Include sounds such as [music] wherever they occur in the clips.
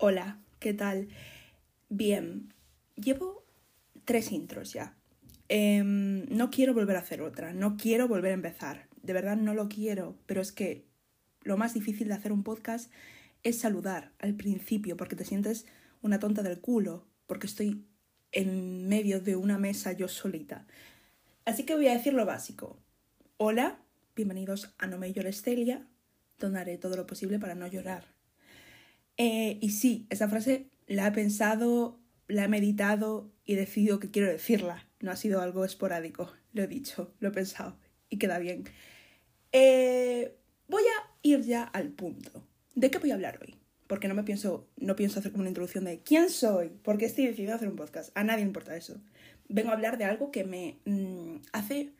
Hola, ¿qué tal? Bien, llevo tres intros ya. Em, no quiero volver a hacer otra, no quiero volver a empezar. De verdad no lo quiero, pero es que lo más difícil de hacer un podcast es saludar al principio, porque te sientes una tonta del culo, porque estoy en medio de una mesa yo solita. Así que voy a decir lo básico. Hola, bienvenidos a No me llores Celia, donde haré todo lo posible para no llorar. Eh, y sí, esa frase la he pensado, la he meditado y decidido que quiero decirla. No ha sido algo esporádico, lo he dicho, lo he pensado y queda bien. Eh, voy a ir ya al punto. ¿De qué voy a hablar hoy? Porque no me pienso, no pienso hacer como una introducción de quién soy, porque estoy decidido a hacer un podcast. A nadie importa eso. Vengo a hablar de algo que me mm, hace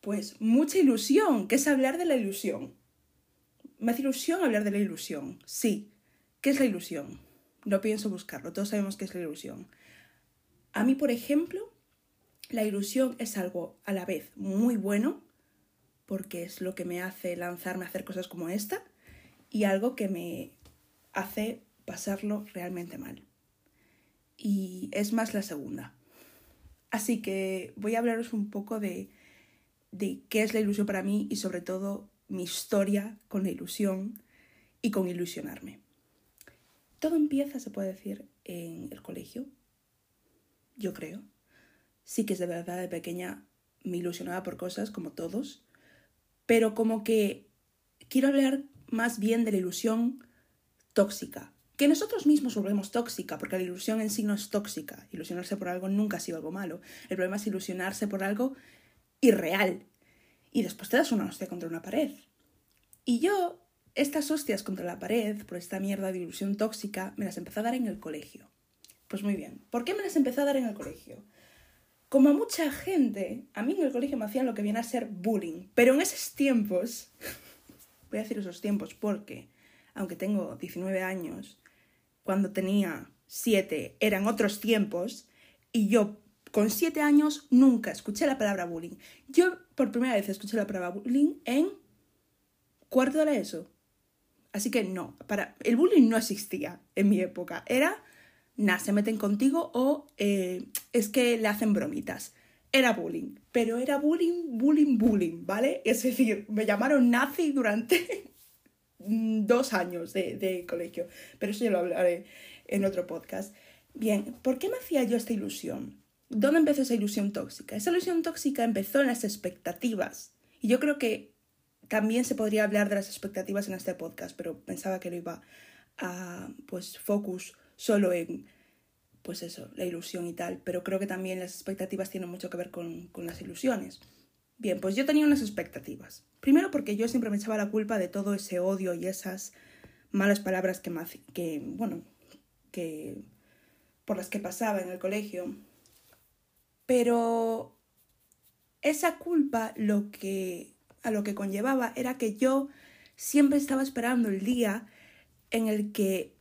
pues mucha ilusión, que es hablar de la ilusión. Me hace ilusión hablar de la ilusión, sí, ¿Qué es la ilusión? No pienso buscarlo, todos sabemos qué es la ilusión. A mí, por ejemplo, la ilusión es algo a la vez muy bueno, porque es lo que me hace lanzarme a hacer cosas como esta, y algo que me hace pasarlo realmente mal. Y es más la segunda. Así que voy a hablaros un poco de, de qué es la ilusión para mí y sobre todo mi historia con la ilusión y con ilusionarme. Todo empieza, se puede decir, en el colegio, yo creo. Sí que es de verdad de pequeña me ilusionaba por cosas, como todos, pero como que quiero hablar más bien de la ilusión tóxica, que nosotros mismos volvemos tóxica, porque la ilusión en sí no es tóxica. Ilusionarse por algo nunca ha sido algo malo. El problema es ilusionarse por algo irreal. Y después te das una hostia contra una pared. Y yo estas hostias contra la pared, por esta mierda de ilusión tóxica, me las empecé a dar en el colegio. Pues muy bien, ¿por qué me las empecé a dar en el colegio? Como a mucha gente, a mí en el colegio me hacían lo que viene a ser bullying, pero en esos tiempos, [laughs] voy a decir esos tiempos porque, aunque tengo 19 años, cuando tenía 7 eran otros tiempos, y yo con 7 años nunca escuché la palabra bullying. Yo por primera vez escuché la palabra bullying en cuarto de la ESO. Así que no, para, el bullying no existía en mi época. Era, nada, se meten contigo o eh, es que le hacen bromitas. Era bullying, pero era bullying, bullying, bullying, ¿vale? Es decir, me llamaron nazi durante [laughs] dos años de, de colegio, pero eso ya lo hablaré en otro podcast. Bien, ¿por qué me hacía yo esta ilusión? ¿Dónde empezó esa ilusión tóxica? Esa ilusión tóxica empezó en las expectativas. Y yo creo que también se podría hablar de las expectativas en este podcast, pero pensaba que lo iba a pues focus solo en pues eso, la ilusión y tal, pero creo que también las expectativas tienen mucho que ver con, con las ilusiones. Bien, pues yo tenía unas expectativas. Primero porque yo siempre me echaba la culpa de todo ese odio y esas malas palabras que, que bueno, que por las que pasaba en el colegio. Pero esa culpa lo que a lo que conllevaba era que yo siempre estaba esperando el día en el que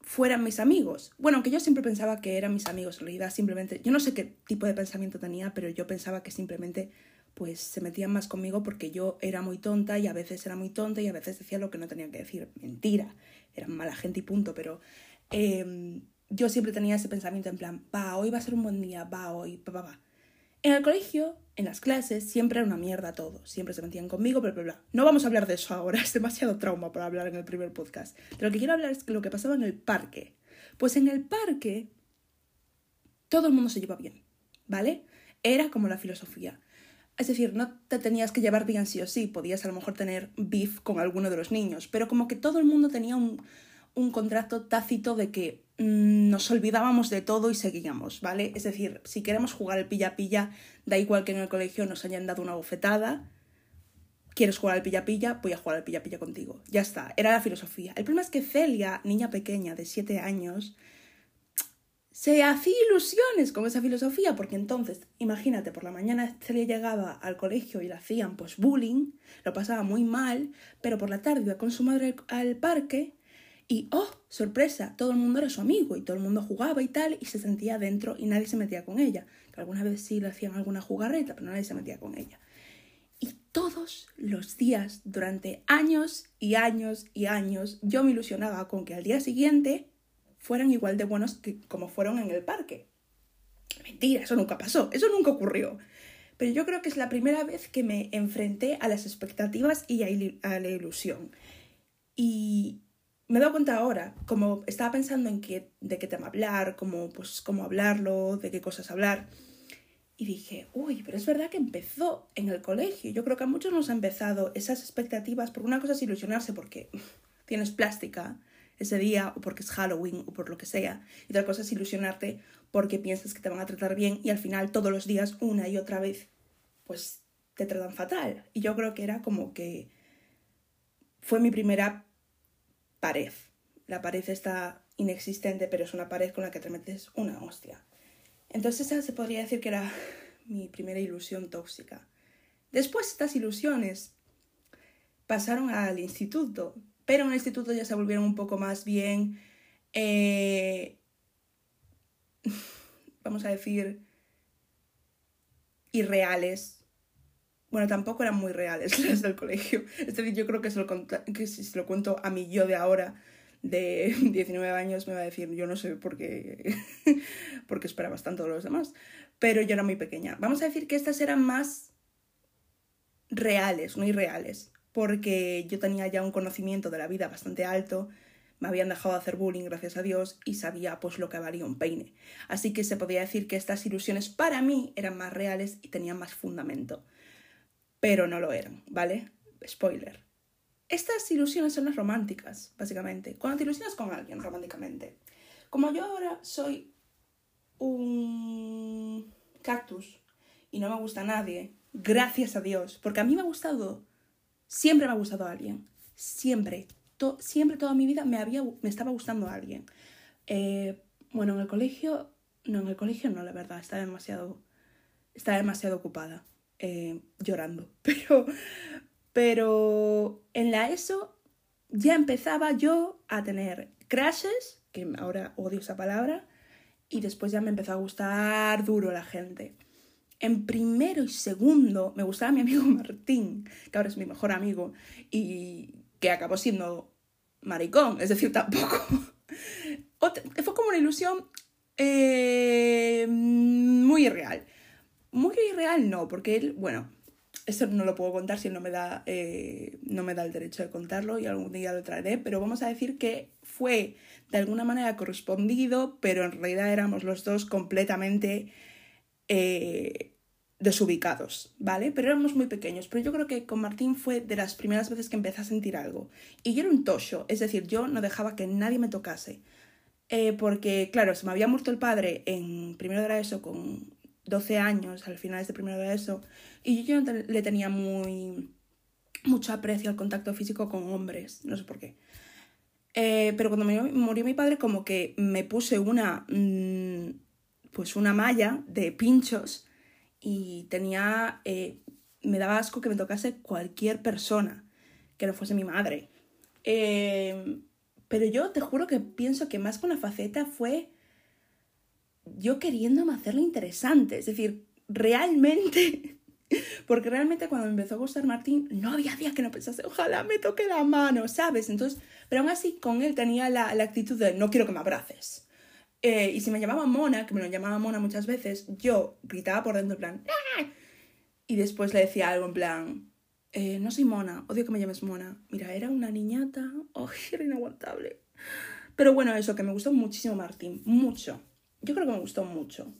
fueran mis amigos. Bueno, aunque yo siempre pensaba que eran mis amigos, en realidad simplemente, yo no sé qué tipo de pensamiento tenía, pero yo pensaba que simplemente pues se metían más conmigo porque yo era muy tonta y a veces era muy tonta y a veces decía lo que no tenía que decir. Mentira, eran mala gente y punto, pero em, yo siempre tenía ese pensamiento en plan, va, hoy va a ser un buen día, va, hoy, va, va, va. En el colegio, en las clases, siempre era una mierda todo. Siempre se metían conmigo, bla, bla, bla. No vamos a hablar de eso ahora, [laughs] es demasiado trauma para hablar en el primer podcast. De lo que quiero hablar es de lo que pasaba en el parque. Pues en el parque, todo el mundo se lleva bien, ¿vale? Era como la filosofía. Es decir, no te tenías que llevar bien sí o sí, podías a lo mejor tener beef con alguno de los niños, pero como que todo el mundo tenía un, un contrato tácito de que nos olvidábamos de todo y seguíamos, ¿vale? Es decir, si queremos jugar el pilla-pilla, da igual que en el colegio nos hayan dado una bofetada, quieres jugar al pilla-pilla, voy a jugar al pilla-pilla contigo. Ya está, era la filosofía. El problema es que Celia, niña pequeña de 7 años, se hacía ilusiones con esa filosofía, porque entonces, imagínate, por la mañana Celia llegaba al colegio y le hacían pues bullying, lo pasaba muy mal, pero por la tarde iba con su madre al parque y, oh, sorpresa, todo el mundo era su amigo y todo el mundo jugaba y tal, y se sentía dentro y nadie se metía con ella. Que alguna vez sí le hacían alguna jugarreta, pero nadie se metía con ella. Y todos los días, durante años y años y años, yo me ilusionaba con que al día siguiente fueran igual de buenos que como fueron en el parque. Mentira, eso nunca pasó, eso nunca ocurrió. Pero yo creo que es la primera vez que me enfrenté a las expectativas y a la ilusión. Y me he dado cuenta ahora, como estaba pensando en qué, de qué tema hablar, cómo, pues, cómo hablarlo, de qué cosas hablar. Y dije, uy, pero es verdad que empezó en el colegio. Yo creo que a muchos nos ha empezado esas expectativas, porque una cosa es ilusionarse porque [laughs] tienes plástica ese día, o porque es Halloween, o por lo que sea. Y otra cosa es ilusionarte porque piensas que te van a tratar bien y al final todos los días, una y otra vez, pues te tratan fatal. Y yo creo que era como que fue mi primera pared. La pared está inexistente, pero es una pared con la que te metes una hostia. Entonces esa se podría decir que era mi primera ilusión tóxica. Después estas ilusiones pasaron al instituto, pero en el instituto ya se volvieron un poco más bien, eh, [laughs] vamos a decir, irreales. Bueno, tampoco eran muy reales [laughs] las del colegio. Es decir, yo creo que, que si se lo cuento a mi yo de ahora, de [laughs] 19 años, me va a decir, yo no sé por qué, [laughs] porque esperabas tanto de los demás. Pero yo era muy pequeña. Vamos a decir que estas eran más reales, no irreales porque yo tenía ya un conocimiento de la vida bastante alto, me habían dejado de hacer bullying, gracias a Dios, y sabía pues lo que valía un peine. Así que se podía decir que estas ilusiones para mí eran más reales y tenían más fundamento. Pero no lo eran, ¿vale? Spoiler. Estas ilusiones son las románticas, básicamente. Cuando te ilusionas con alguien románticamente. Como yo ahora soy un cactus y no me gusta a nadie, gracias a Dios, porque a mí me ha gustado Siempre me ha gustado a alguien. Siempre. siempre toda mi vida me, había, me estaba gustando a alguien. Eh, bueno, en el colegio... No, en el colegio no, la verdad. Estaba demasiado... Estaba demasiado ocupada. Eh, llorando. [laughs] Pero... Pero en la ESO ya empezaba yo a tener crashes, que ahora odio esa palabra, y después ya me empezó a gustar duro la gente en primero y segundo me gustaba mi amigo [laughs] Martín, que ahora es mi mejor amigo, y que acabó siendo maricón, es decir, tampoco. [laughs] Fue como una ilusión eh, muy irreal. Muy irreal no, porque él, bueno, eso no lo puedo contar si no me da, eh, no me da el derecho de contarlo y algún día lo traeré, pero vamos a decir que fue de alguna manera correspondido, pero en realidad éramos los dos completamente eh, desubicados, ¿vale? Pero éramos muy pequeños. Pero yo creo que con Martín fue de las primeras veces que empecé a sentir algo. Y yo era un tosho, es decir, yo no dejaba que nadie me tocase. Eh, porque, claro, se me había muerto el padre en primero de ESO con 12 años, al final de primero de ESO, y yo no le tenía muy mucho aprecio al contacto físico con hombres, no sé por qué. Eh, pero cuando me murió mi padre, como que me puse una. Mm, pues una malla de pinchos y tenía. Eh, me daba asco que me tocase cualquier persona que no fuese mi madre. Eh, pero yo te juro que pienso que más con la faceta fue yo queriéndome hacerlo interesante. Es decir, realmente. [laughs] Porque realmente cuando me empezó a gustar Martín, no había día que no pensase, ojalá me toque la mano, ¿sabes? Entonces, pero aún así con él tenía la, la actitud de no quiero que me abraces. Eh, y si me llamaba Mona, que me lo llamaba Mona muchas veces, yo gritaba por dentro en plan... ¡Ah! Y después le decía algo en plan... Eh, no soy Mona, odio que me llames Mona. Mira, era una niñata. [laughs] Oh, era inaguantable. Pero bueno, eso, que me gustó muchísimo Martín. Mucho. Yo creo que me gustó mucho.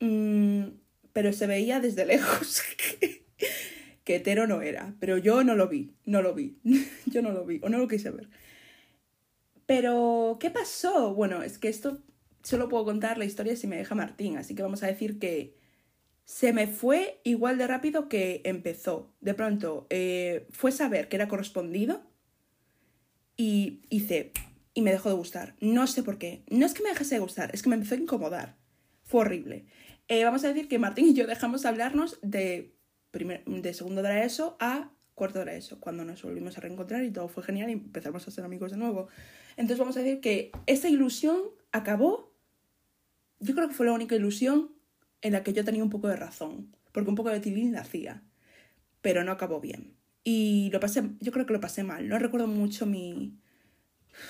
Mm, pero se veía desde [laughs] lejos que, hetero no era. Pero yo no lo vi. No lo vi. [laughs] yo no lo vi. O no lo quise ver. Pero, ¿qué pasó? Bueno, es que esto solo puedo contar la historia si me deja Martín, así que vamos a decir que se me fue igual de rápido que empezó. De pronto eh, fue saber que era correspondido y hice y me dejó de gustar. No sé por qué. No es que me dejase de gustar, es que me empezó a incomodar. Fue horrible. Eh, vamos a decir que Martín y yo dejamos de hablarnos de, primer, de segundo de ESO a cuarto de ESO, cuando nos volvimos a reencontrar y todo fue genial y empezamos a ser amigos de nuevo. Entonces vamos a decir que esa ilusión acabó yo creo que fue la única ilusión en la que yo tenía un poco de razón, porque un poco de tilín hacía, pero no acabó bien. Y lo pasé, yo creo que lo pasé mal, no recuerdo mucho mi,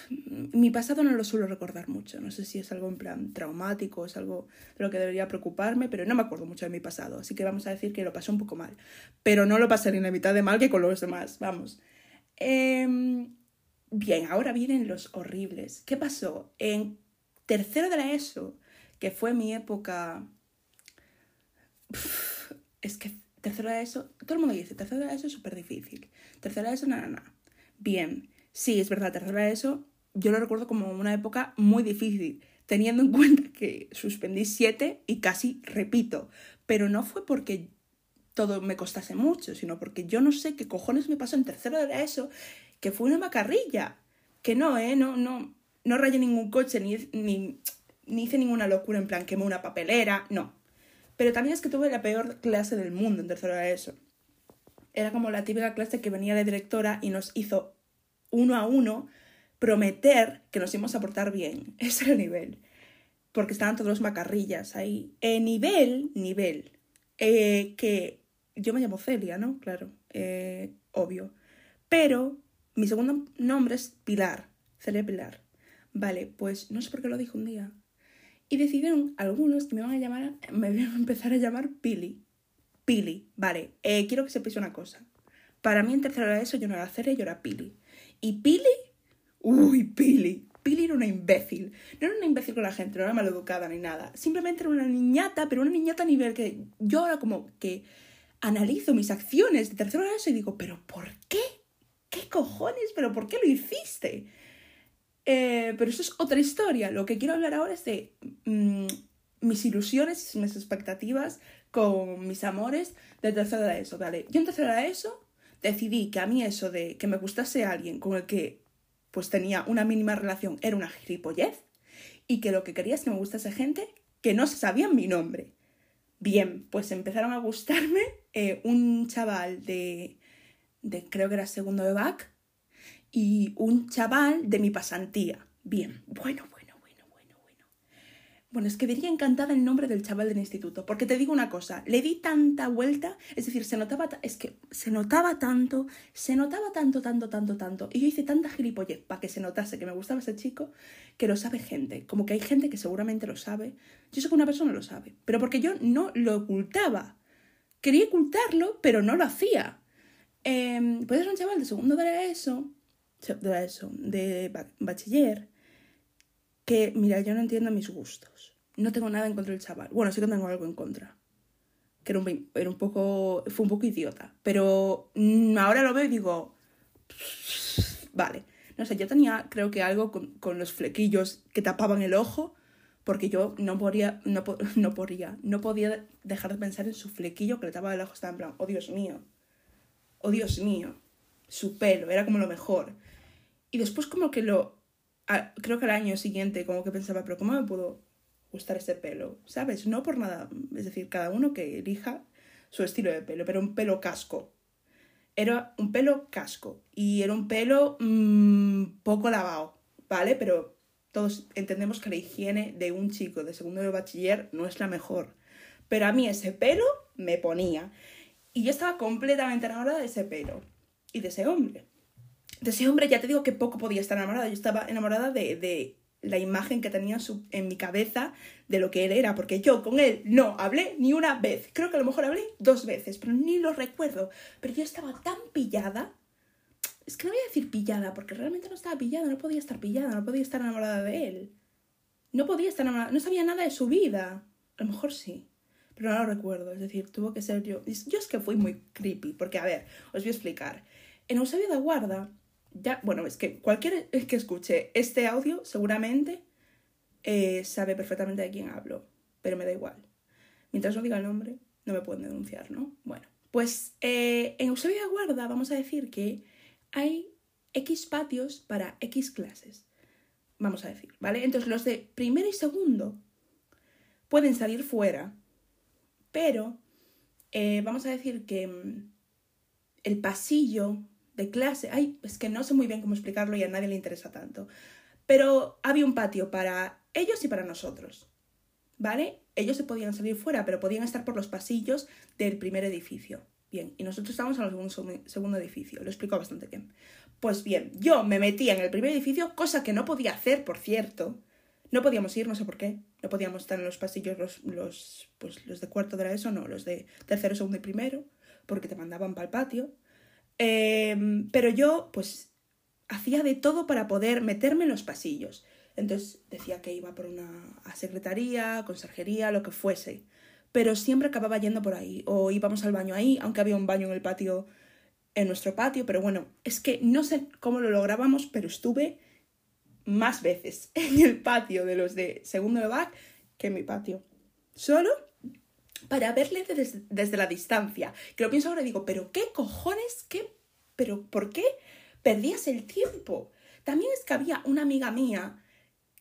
Mi pasado no lo suelo recordar mucho. No sé si es algo en plan traumático, es algo de lo que debería preocuparme, pero no me acuerdo mucho de mi pasado. Así que vamos a decir que lo pasé un poco mal. Pero no lo pasé ni la mitad de mal que con los demás. Vamos. Em, bien, ahora vienen los horribles. ¿Qué pasó? En tercero de la ESO, que fue mi época. es que tercero de ESO. Todo el mundo dice, tercero de la ESO es súper difícil. Tercero de ESO, nada, nada. Bien, sí, es verdad, la ESO yo lo recuerdo como una época muy difícil, teniendo en [laughs] cuenta que suspendí siete y casi repito. Pero no fue porque todo me costase mucho, sino porque yo no sé qué cojones me pasó en tercero de la ESO, que fue una macarrilla. Que no, ¿eh? No, no, no rayé ningún coche, ni, ni, ni hice ninguna locura en plan quemé una papelera, no. Pero también es que tuve la peor clase del mundo en tercero de ESO. Era como la típica clase que venía de directora y nos hizo uno a uno prometer que nos íbamos a portar bien. [laughs] Ese era el nivel. Porque estaban todos los macarrillas ahí. Eh, nivel, nivel. Eh, que yo me llamo Celia, ¿no? Claro, eh, obvio. Pero mi segundo nombre es Pilar. Celia Pilar. Vale, pues no sé por qué lo dije un día. Y decidieron algunos que me van a llamar, me van a empezar a llamar Pili. Pili, vale. Quiero que sepáis una cosa. Para mí en tercera de eso yo no era Celia, yo era Pili. Y Pili Uy, Pili. Pili era una imbécil. No era una imbécil con la gente, no era maleducada ni nada. Simplemente era una niñata, pero una niñata a nivel que yo ahora como que analizo mis acciones de tercero eso y digo, pero ¿por qué? ¿Qué cojones? ¿Pero por qué lo hiciste? Eh, pero eso es otra historia. Lo que quiero hablar ahora es de mm, mis ilusiones, mis expectativas con mis amores de tercero de eso, ¿vale? Yo en tercero de eso decidí que a mí eso de que me gustase alguien con el que pues tenía una mínima relación, era una gilipollez, y que lo que quería es que me gustase gente que no sabían mi nombre. Bien, pues empezaron a gustarme eh, un chaval de, de, creo que era segundo de back, y un chaval de mi pasantía. Bien, bueno, bueno, es que diría encantada el nombre del chaval del instituto, porque te digo una cosa, le di tanta vuelta, es decir, se notaba, es que se notaba tanto, se notaba tanto, tanto, tanto, tanto, y yo hice tanta gilipollez para que se notase que me gustaba ese chico, que lo sabe gente, como que hay gente que seguramente lo sabe, yo sé que una persona lo sabe, pero porque yo no lo ocultaba, quería ocultarlo, pero no lo hacía. Eh, pues un chaval de segundo de ESO, de ESO, de bachiller, que, mira, yo no entiendo mis gustos. No tengo nada en contra del chaval. Bueno, sí que tengo algo en contra. Que era un, era un poco. Fue un poco idiota. Pero mm, ahora lo veo y digo. Vale. No sé, yo tenía, creo que algo con, los flequillos que tapaban el ojo. Porque yo no podía, no, [laughs] no podía, no podía dejar de pensar en su flequillo que le tapaba el ojo. Estaba en plan, oh Dios mío. Oh Dios mío. Su pelo, era como lo mejor. Y después como que lo creo que al año siguiente como que pensaba, pero ¿cómo me puedo gustar ese pelo? ¿Sabes? No por nada, es decir, cada uno que elija su estilo de pelo, pero un pelo casco. Era un pelo casco y era un pelo mmm, poco lavado, ¿vale? Pero todos entendemos que la higiene de un chico de segundo de bachiller no es la mejor. Pero a mí ese pelo me ponía. Y yo estaba completamente enamorada de ese pelo y de ese hombre de ese hombre ya te digo que poco podía estar enamorada. Yo estaba enamorada de, de la imagen que tenía en mi cabeza de lo que él era, porque yo con él no hablé ni una vez. Creo que a lo mejor hablé dos veces, pero ni lo recuerdo. Pero yo estaba tan pillada. Es que no voy a decir pillada, porque realmente no estaba pillada, no podía estar pillada, no podía estar enamorada de él. No podía estar enamorada, no sabía nada de su vida. A lo mejor sí, pero no lo recuerdo. Es decir, tuvo que ser yo. Yo es que fui muy creepy, porque a ver, os voy a explicar. En Eusebio de Guarda ya, bueno, es que cualquier que escuche este audio seguramente eh, sabe perfectamente de quién hablo, pero me da igual. Mientras no diga el nombre, no me pueden denunciar, ¿no? Bueno, pues eh, en Eusebio Guarda vamos a decir que hay X patios para X clases. Vamos a decir, ¿vale? Entonces los de primero y segundo pueden salir fuera, pero eh, vamos a decir que mm, el pasillo clase. Ay, es que no sé muy bien cómo explicarlo y a nadie le interesa tanto. Pero había un patio para ellos y para nosotros. ¿Vale? Ellos se podían salir fuera, pero podían estar por los pasillos del primer edificio. Bien, y nosotros estábamos en el segundo, edificio, lo explico bastante bien. Pues bien, yo me metía en el primer edificio, cosa que no podía hacer, por cierto. No podíamos ir, no sé por qué. No podíamos estar en los pasillos los, los, pues, los de cuarto de la ESO, no, los de tercero, segundo y primero, porque te mandaban para el patio. Em, pero yo, pues, hacía de todo para poder meterme en los pasillos. Entonces decía que iba por una secretaría, conserjería, lo que fuese pero siempre acababa yendo por ahí o íbamos al baño ahí, aunque había un baño en el patio, en nuestro patio, pero bueno, es que no sé cómo lo lográbamos, pero estuve más veces [laughs] en el patio de los de segundo de back que en mi patio. Solo para verle desde, la distancia. Que lo pienso ahora y digo, pero qué cojones, qué, pero ¿por qué perdías el tiempo? También es que había una amiga mía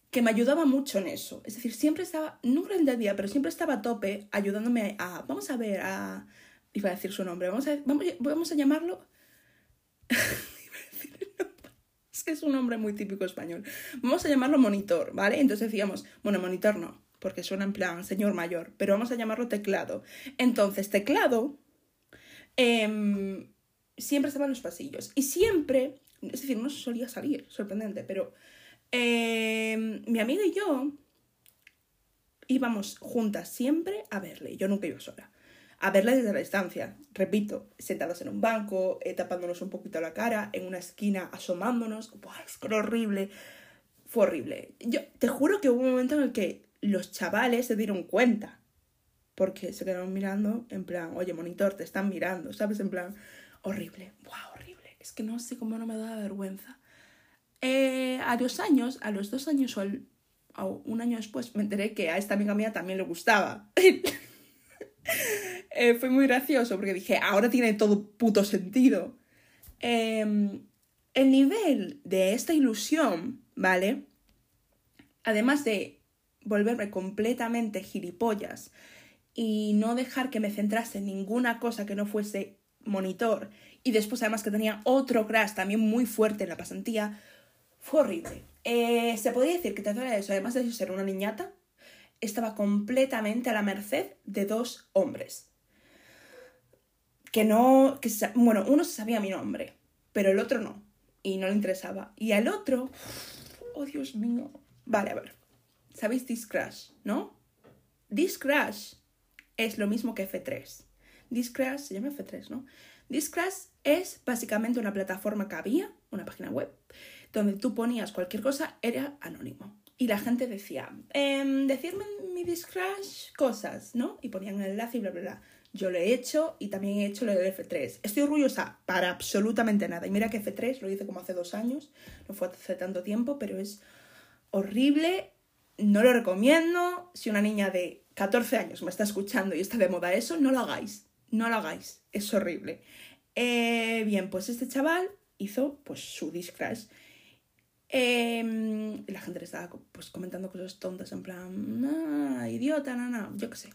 que me ayudaba mucho en eso. Es decir, siempre estaba, no lo entendía, pero siempre estaba a tope ayudándome a, vamos a ver, a, iba a decir su nombre, vamos a, vamos, vamos a llamarlo, [laughs] es que es un nombre muy típico español, vamos a llamarlo monitor, ¿vale? Entonces decíamos, bueno, monitor no, porque suena en plan señor mayor, pero vamos a llamarlo teclado. Entonces, teclado em, siempre estaba en los pasillos y siempre, es decir, no solía salir, sorprendente, pero Em, mi amiga y yo íbamos juntas siempre a verle. Yo nunca iba sola. A verle desde la distancia. Repito, sentadas en un banco, eh, tapándonos un poquito la cara, en una esquina, asomándonos. Buah, es horrible. Fue horrible. Yo te juro que hubo un momento en el que los chavales se dieron cuenta. Porque se quedaron mirando en plan, oye, monitor, te están mirando, ¿sabes? En plan, horrible. Buah, horrible. Es que no sé cómo no me da vergüenza. Eh, a los años, a los dos años o, un año después, me enteré que a esta amiga mía también le gustaba. [laughs] Eh, fue muy gracioso porque dije, ahora tiene todo puto sentido. Em, el nivel de esta ilusión, ¿vale? Además de volverme completamente gilipollas y no dejar que me centrase en ninguna cosa que no fuese monitor y después además que tenía otro crash también muy fuerte en la pasantía, fue horrible. Eh, se podría decir que de eso, además de ser una niñata, estaba completamente a la merced de dos hombres. Que no. Que, bueno, uno sabía mi nombre, pero el otro no. Y no le interesaba. Y al otro. Oh, Dios mío. Vale, a ver. ¿Sabéis Discrash, no? Discrash es lo mismo que F3. Discrash se llama F3, ¿no? Discrash es básicamente una plataforma que había, una página web, donde tú ponías cualquier cosa, era anónimo. Y la gente decía, eh, decirme en mi Discrash cosas, ¿no? Y ponían el enlace y bla, bla, bla. Yo lo he hecho y también he hecho lo del F3. Estoy orgullosa para absolutamente nada. Y mira que F3 lo hice como hace dos años, no fue hace tanto tiempo, pero es horrible. No lo recomiendo. Si una niña de 14 años me está escuchando y está de moda eso, no lo hagáis. No lo hagáis. Es horrible. Eh, bien, pues este chaval hizo pues su Discrash Em, la gente le estaba pues, comentando cosas tontas en plan, ah, idiota, no, yo qué sé.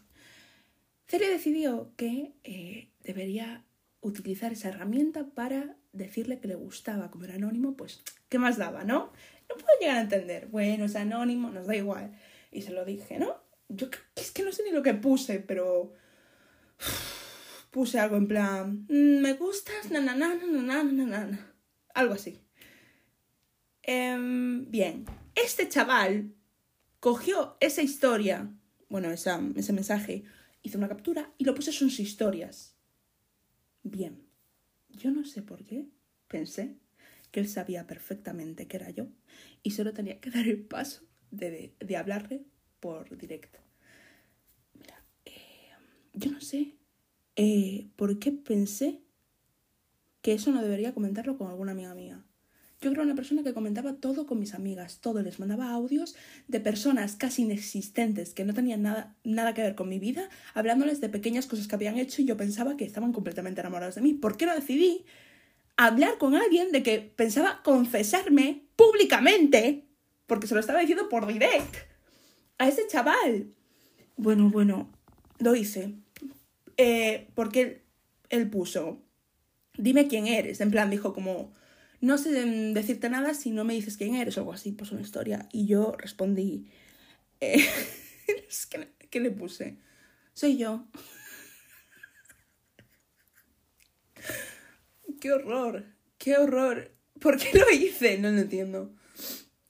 Celia decidió que eh, debería utilizar esa herramienta para decirle que le gustaba como era anónimo, pues, ¿qué más daba, no? No puedo llegar a entender. Bueno, es anónimo, nos da igual. Y se lo dije, ¿no? Yo es que no sé ni lo que puse, pero [sighs] puse algo en plan, mm, me gustas, na, na, na, algo así. Em, bien, este chaval cogió esa historia, bueno, esa, ese mensaje, hizo una captura y lo puso en sus historias. Bien, yo no sé por qué pensé él sabía perfectamente que era yo y solo tenía que dar el paso de, hablarle por directo. Mira, eh, yo no sé eh, por qué pensé que eso no debería comentarlo con alguna amiga mía. Yo era una persona que comentaba todo con mis amigas, todo, les mandaba audios de personas casi inexistentes que no tenían nada, nada que ver con mi vida, hablándoles de pequeñas cosas que habían hecho y yo pensaba que estaban completamente enamorados de mí. ¿Por qué no decidí hablar con alguien de que pensaba confesarme públicamente? Porque se lo estaba diciendo por direct a ese chaval. Bueno, bueno, lo hice. Eh, porque él, puso, dime quién eres. En plan, dijo como no sé decirte nada si no me dices quién eres o algo así, pues una historia. Y yo respondí, eh, [laughs] ¿qué, le puse? Soy yo. ¡Qué horror! ¡Qué horror! ¿Por qué lo hice? No lo entiendo.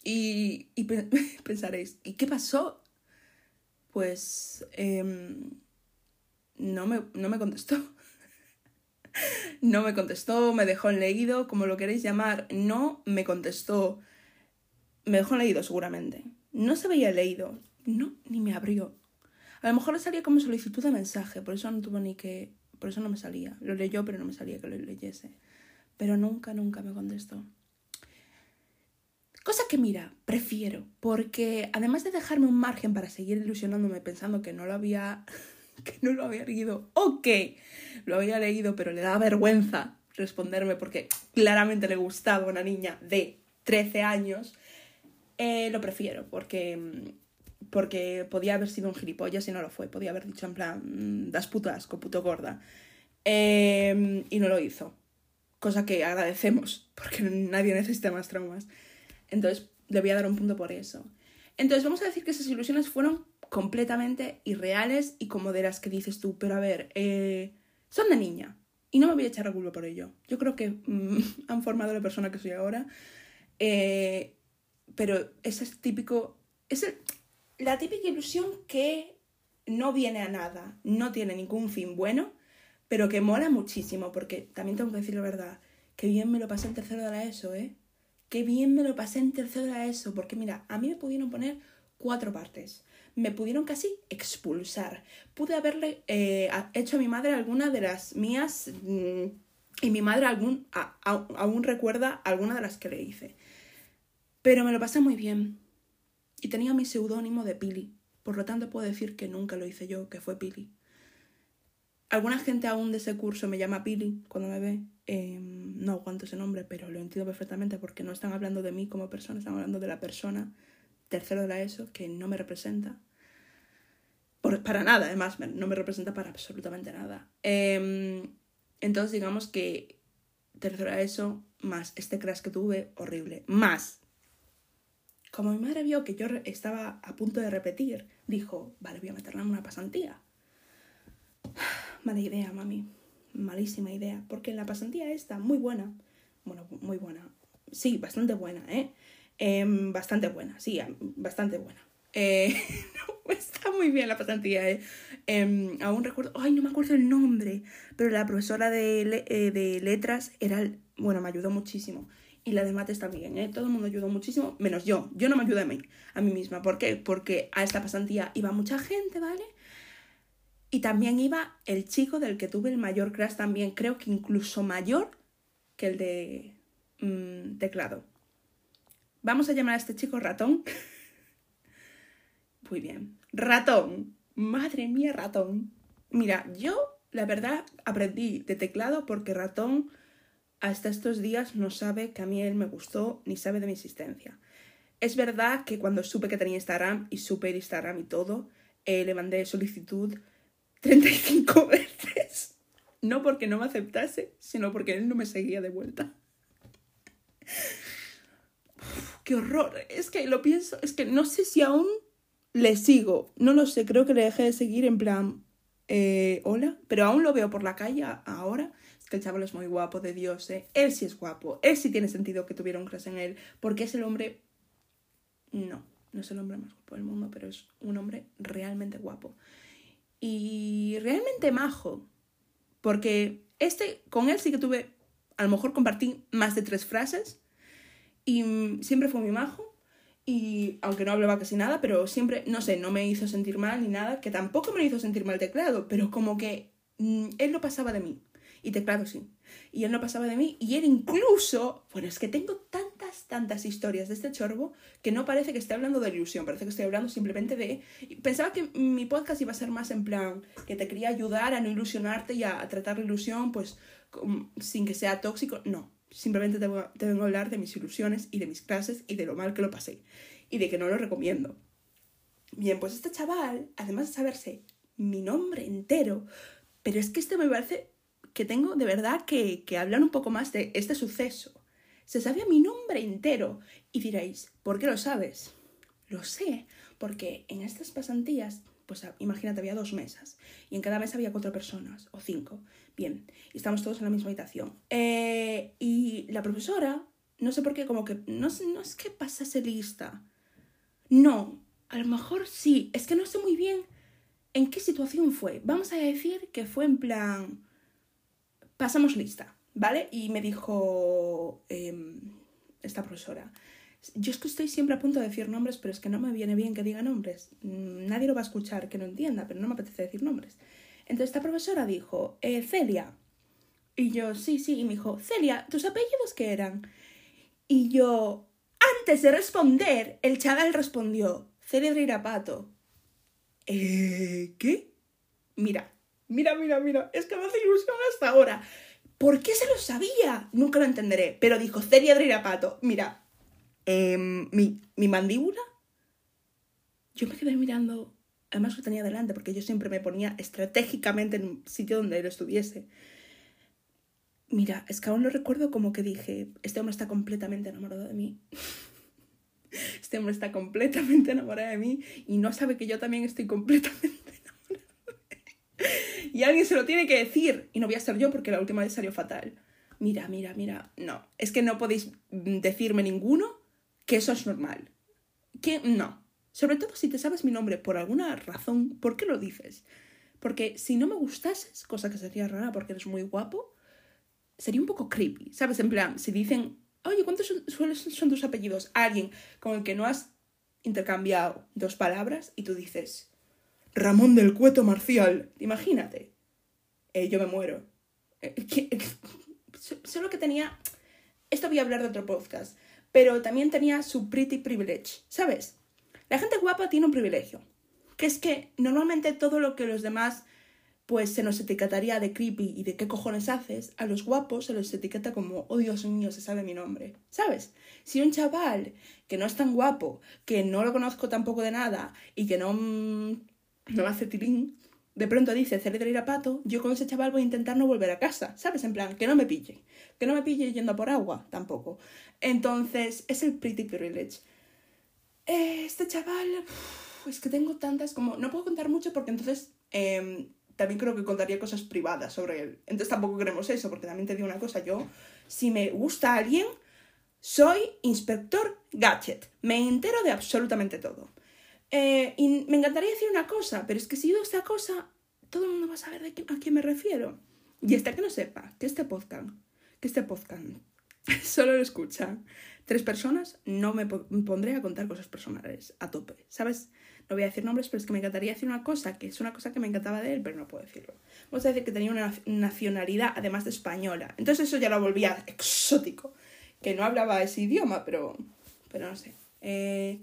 Y, y [laughs] pensaréis, ¿y qué pasó? Pues em, no, me, no me contestó. [laughs] no me contestó, me dejó en leído, como lo queréis llamar, no me contestó. Me dejó en leído seguramente. No se veía leído. No, ni me abrió. A lo mejor le salía como solicitud de mensaje, por eso no tuvo ni que... Por eso no me salía. Lo leyó, pero no me salía que lo leyese. Pero nunca, nunca me contestó. Cosa que mira, prefiero, porque además de dejarme un margen para seguir ilusionándome pensando que no lo había [laughs] que no lo había leído, ok, lo había leído, pero le daba vergüenza responderme porque claramente le gustaba a una niña de 13 años, eh, lo prefiero porque porque podía haber sido un gilipollas y no lo fue, podía haber dicho en plan, mm, das putas, puto gorda, em, y no lo hizo, cosa que agradecemos, [laughs] porque nadie necesita más traumas. Entonces, le voy a dar un punto por eso. Entonces, vamos a decir que esas ilusiones fueron completamente irreales y como de las que dices tú, pero a ver, eh, son de niña y no me voy a echar la culpa por ello. Yo creo que mm, [laughs] han formado la persona que soy ahora, eh, pero ese es típico, es la típica ilusión que no viene a nada, no tiene ningún fin bueno, pero que mola muchísimo, porque también tengo que decir la verdad, que bien me lo pasé en tercero de ESO, ¿eh? Qué bien me lo pasé en tercero de ESO, porque mira, a mí me pudieron poner cuatro partes. Me pudieron casi expulsar. Pude haberle eh, hecho a mi madre alguna de las mías mm, y mi madre algún, aún recuerda alguna de las que le hice. Pero me lo pasé muy bien. Y tenía mi seudónimo de Pili. Por lo tanto puedo decir que nunca lo hice yo, que fue Pili. Alguna gente aún de ese curso me llama Pili cuando me ve. Em, no aguanto ese nombre, pero lo entiendo perfectamente porque no están hablando de mí como persona, están hablando de la persona tercero de la ESO que no me representa. para nada, además, no me representa para absolutamente nada. Em, entonces, digamos que tercero de la ESO más este crash que tuve, horrible. Más. Como mi madre vio que yo estaba a punto de repetir, dijo, vale, voy a meterla en una pasantía. [sighs] Mala idea, mami malísima idea, porque la pasantía está muy buena, bueno, muy buena, sí, bastante buena, ¿eh? Em, bastante buena, sí, bastante buena. Eh, [laughs] está muy bien la pasantía, ¿eh? Em, aún recuerdo, ay, no me acuerdo el nombre, pero la profesora de, eh, de letras era, bueno, me ayudó muchísimo. Y la de mates también, ¿eh? Todo el mundo ayudó muchísimo, menos yo. Yo no me ayudé a mí, a mí misma. ¿Por qué? Porque a esta pasantía iba mucha gente, ¿vale? Y también iba el chico del que tuve el mayor crash también, creo que incluso mayor que el de mm, teclado. Vamos a llamar a este chico ratón. [laughs] Muy bien. Ratón. Madre mía, ratón. Mira, yo la verdad aprendí de teclado porque ratón hasta estos días no sabe que a mí él me gustó ni sabe de mi existencia. Es verdad que cuando supe que tenía Instagram y supe el Instagram y todo, eh, le mandé solicitud 35 [laughs] veces. No porque no me aceptase, sino porque él no me seguía de vuelta. ¡Qué horror! Es que lo pienso, es que no sé si aún le sigo. No lo sé, creo que le dejé de seguir en plan, eh, hola, pero aún lo veo por la calle ahora. Que el chaval es muy guapo, de Dios, ¿eh? Él sí es guapo, él sí tiene sentido que tuviera un crush en él, porque es el hombre... No, no es el hombre más guapo del mundo, pero es un hombre realmente guapo y realmente majo. Porque este, con él sí que tuve, a lo mejor compartí más de tres frases y siempre fue muy majo. Y aunque no hablaba casi nada, pero siempre, no sé, no me hizo sentir mal ni nada, que tampoco me hizo sentir mal teclado, pero como que mm, él no pasaba de mí. Y teclado sí. Y él no pasaba de mí. Y él incluso, bueno, es que tengo tantas, tantas historias de este chorbo que no parece que esté hablando de ilusión, parece que estoy hablando simplemente de... Pensaba que mi podcast iba a ser más en plan, que te quería ayudar a no ilusionarte y a, tratar la ilusión, pues, sin que sea tóxico. No, simplemente te, vengo a hablar de mis ilusiones y de mis clases y de lo mal que lo pasé. Y de que no lo recomiendo. Bien, pues este chaval, además de saberse mi nombre entero, pero es que este me parece que tengo de verdad que, que hablar un poco más de este suceso. Se sabía mi nombre entero. Y diréis, ¿por qué lo sabes? Lo sé, porque en estas pasantías pues imagínate, había dos mesas y en cada mesa había cuatro personas o cinco. Bien, y estamos todos en la misma habitación. Eh, y la profesora, no sé por qué, como que, no, no es que pasase lista. No, a lo mejor sí, es que no sé muy bien en qué situación fue. Vamos a decir que fue en plan, pasamos lista, ¿vale? Y me dijo em, esta profesora, yo es que estoy siempre a punto de decir nombres, pero es que no me viene bien que diga nombres. Mm, nadie lo va a escuchar que no entienda, pero no me apetece decir nombres. Entonces esta profesora dijo, eh, Celia. Y yo, sí, sí, y me dijo, Celia, ¿tus apellidos qué eran? Y yo, antes de responder, el chaval respondió, Celia de Irapato. ¿Eh? ¿Qué? Mira, mira, mira, mira, es que me hace ilusión hasta ahora. ¿Por qué se lo sabía? Nunca lo entenderé, pero dijo Celia de Irapato. Mira, Em, mi, mi mandíbula, yo me quedé mirando, además lo tenía delante, porque yo siempre me ponía estratégicamente en un sitio donde él estuviese. Mira, es que aún lo recuerdo como que dije, este hombre está completamente enamorado de mí. [laughs] Este hombre está completamente enamorado de mí y no sabe que yo también estoy completamente. Y alguien se lo tiene que decir. Y no voy a ser yo porque la última vez salió fatal. Mira, mira, mira. No, es que no podéis decirme ninguno que eso es normal. Que no. Sobre todo si te sabes mi nombre por alguna razón, ¿por qué lo dices? Porque si no me gustases, cosa que sería rara porque eres muy guapo, sería un poco creepy, ¿sabes? En plan, si dicen, oye, ¿cuántos son, son tus apellidos? alguien con el que no has intercambiado dos palabras y tú dices, Ramón del Cueto Marcial, imagínate. Eh, yo me muero. Eh, [laughs] solo que tenía... Esto voy a hablar de otro podcast pero también tenía su pretty privilege, ¿sabes? La gente guapa tiene un privilegio, que es que normalmente todo lo que los demás pues se nos etiquetaría de creepy y de qué cojones haces, a los guapos se los etiqueta como, oh Dios mío, se sabe mi nombre, ¿sabes? Si un chaval que no es tan guapo, que no lo conozco tampoco de nada y que no, mm, no me hace tilín, de pronto dice ir a pato, yo con ese chaval voy a intentar no volver a casa, ¿sabes? En plan, que no me pille, que no me pille yendo por agua tampoco. Entonces, es el pretty privilege. Este chaval, es que tengo tantas como, no puedo contar mucho porque entonces em, también creo que contaría cosas privadas sobre él. Entonces tampoco queremos eso, porque también te digo una cosa, yo, si me gusta alguien, soy inspector gadget, me entero de absolutamente todo. Eh, y me encantaría decir una cosa, pero es que si digo esta cosa, todo el mundo va a saber de a quién me refiero. Y hasta que no sepa que este podcast, que este podcast [laughs] solo lo escuchan tres personas, no me pondré a contar cosas personales a tope, ¿sabes? No voy a decir nombres, pero es que me encantaría decir una cosa, que es una cosa que me encantaba de él, pero no puedo decirlo. Vamos a decir que tenía una nacionalidad, además de española. Entonces eso ya lo volvía exótico. Que no hablaba ese idioma, pero, pero no sé. Eh,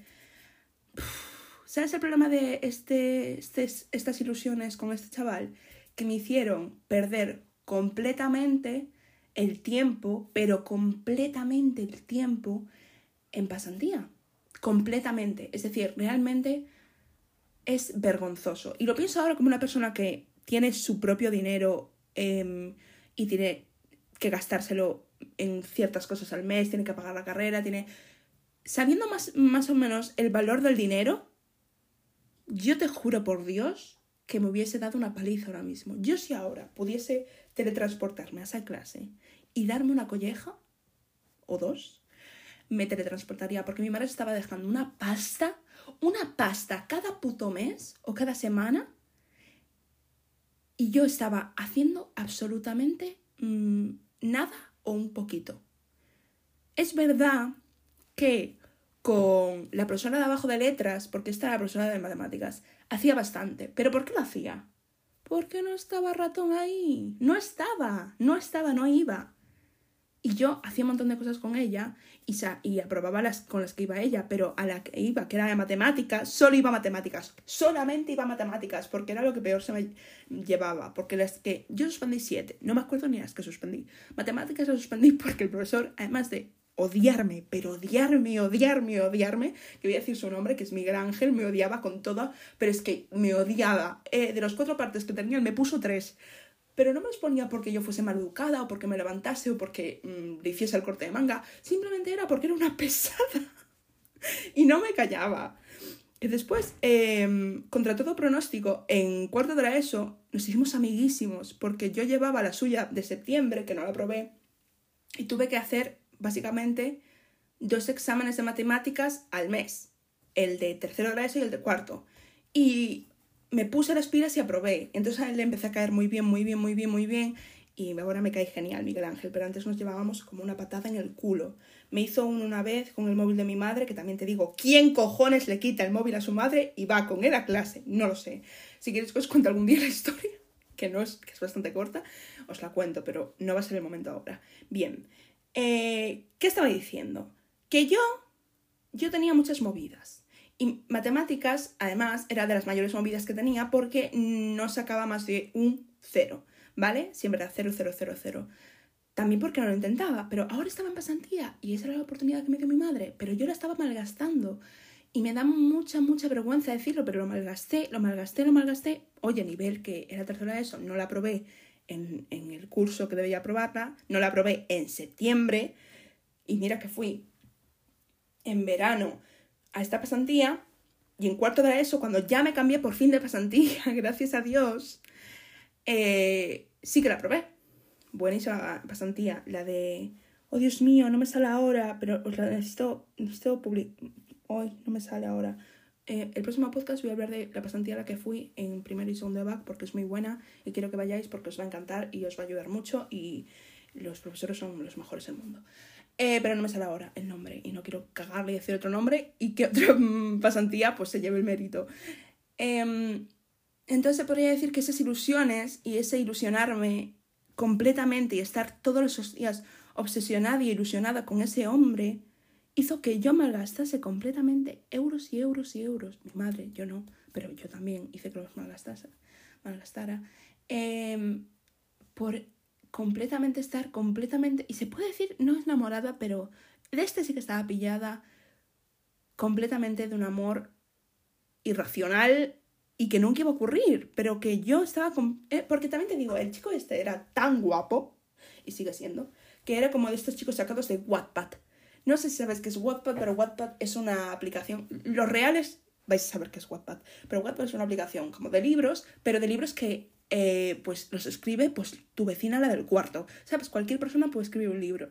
¿Sabes el problema de este, este, estas ilusiones con este chaval? Que me hicieron perder completamente el tiempo, pero completamente el tiempo en pasantía. Completamente. Es decir, realmente es vergonzoso. Y lo pienso ahora como una persona que tiene su propio dinero em, y tiene que gastárselo en ciertas cosas al mes, tiene que pagar la carrera, tiene... Sabiendo más, más o menos el valor del dinero, yo te juro por Dios que me hubiese dado una paliza ahora mismo. Yo si ahora pudiese teletransportarme a esa clase y darme una colleja o dos, me teletransportaría porque mi madre estaba dejando una pasta, una pasta cada puto mes o cada semana y yo estaba haciendo absolutamente mm, nada o un poquito. Es verdad que con la persona de abajo de letras, porque esta era la persona de matemáticas, hacía bastante. ¿Pero por qué lo hacía? Porque no estaba ratón ahí. No estaba, no estaba, no iba. Y yo hacía un montón de cosas con ella y, y aprobaba las con las que iba ella, pero a la que iba, que era de matemáticas, solo iba a matemáticas. Solamente iba a matemáticas, porque era lo que peor se me llevaba. Porque las que yo suspendí siete, no me acuerdo ni las que suspendí. Matemáticas las suspendí [laughs] porque el profesor, además de odiarme, pero odiarme, odiarme, odiarme, que voy a decir su nombre, que es Miguel Ángel, me odiaba con todo, pero es que me odiaba. Eh, de las cuatro partes que tenía, me puso tres. Pero no me los ponía porque yo fuese mal educada, o porque me levantase, o porque mm, le hiciese el corte de manga. Simplemente era porque era una [laughs] pesada. y no me callaba. Y después, em, contra todo pronóstico, en cuarto de la ESO nos hicimos amiguísimos porque yo llevaba la suya de septiembre, que no la probé, y tuve que hacer básicamente dos exámenes de matemáticas al mes, el de tercero ESO y el de cuarto. Y me puse las pilas y aprobé. Entonces a él le empecé a caer muy bien, muy bien, muy bien, muy bien. Y ahora me cae genial Miguel Ángel, pero antes nos llevábamos como una patada en el culo. Me hizo una vez con el móvil de mi madre, que también te digo, ¿quién cojones le quita el móvil a su madre y va con él a clase? No lo sé. Si quieres que os cuente algún día la [laughs] historia, que no es, que es bastante corta, os la cuento, pero no va a ser el momento ahora. Bien, eh, ¿qué estaba diciendo? Que yo, yo tenía muchas movidas. Y matemáticas, además, era de las mayores movidas que tenía porque no sacaba más de un cero, ¿vale? Siempre era cero, cero, cero, cero. También porque no lo intentaba, pero ahora estaba en pasantía y esa era la oportunidad que me dio mi madre, pero yo la estaba malgastando. Y me da mucha, mucha vergüenza decirlo, pero lo malgasté, lo malgasté, lo malgasté. Oye, nivel que era tercera de eso, no la probé en, el curso que debía aprobarla, no la probé en septiembre. Y mira que fui en verano a esta pasantía y en cuarto de eso, cuando ya me cambié por fin de pasantía, [laughs] gracias a Dios, eh, sí que la probé. Buenísima pasantía, la de, oh Dios mío, no me sale ahora, pero la necesito, necesito publicar, hoy no me sale ahora. Eh, el próximo podcast voy a hablar de la pasantía a la que fui en primero y segundo de BAC porque es muy buena y quiero que vayáis porque os va a encantar y os va a ayudar mucho y los profesores son los mejores del mundo. Eh, pero no me sale ahora el nombre y no quiero cagarle y decir otro nombre y que otra [laughs] pasantía pues se lleve el mérito. Em, entonces se podría decir que esas ilusiones y ese ilusionarme completamente y estar todos los días obsesionada y ilusionada con ese hombre hizo que yo malgastase completamente euros y euros y euros. Mi madre, yo no, pero yo también hice que los malgastase, malgastara. Em, por completamente estar completamente, y se puede decir, no es enamorada, pero de este sí que estaba pillada completamente de un amor irracional y que nunca iba a ocurrir, pero que yo estaba. Eh, porque también te digo, el chico este era tan guapo, y sigue siendo, que era como de estos chicos sacados de Wattpad. No sé si sabes qué es Wattpad, pero Wattpad es una aplicación... Los reales vais a saber qué es Wattpad, pero Wattpad es una aplicación como de libros, pero de libros que eh, pues los escribe pues tu vecina la del cuarto. ¿Sabes? Cualquier persona puede escribir un libro.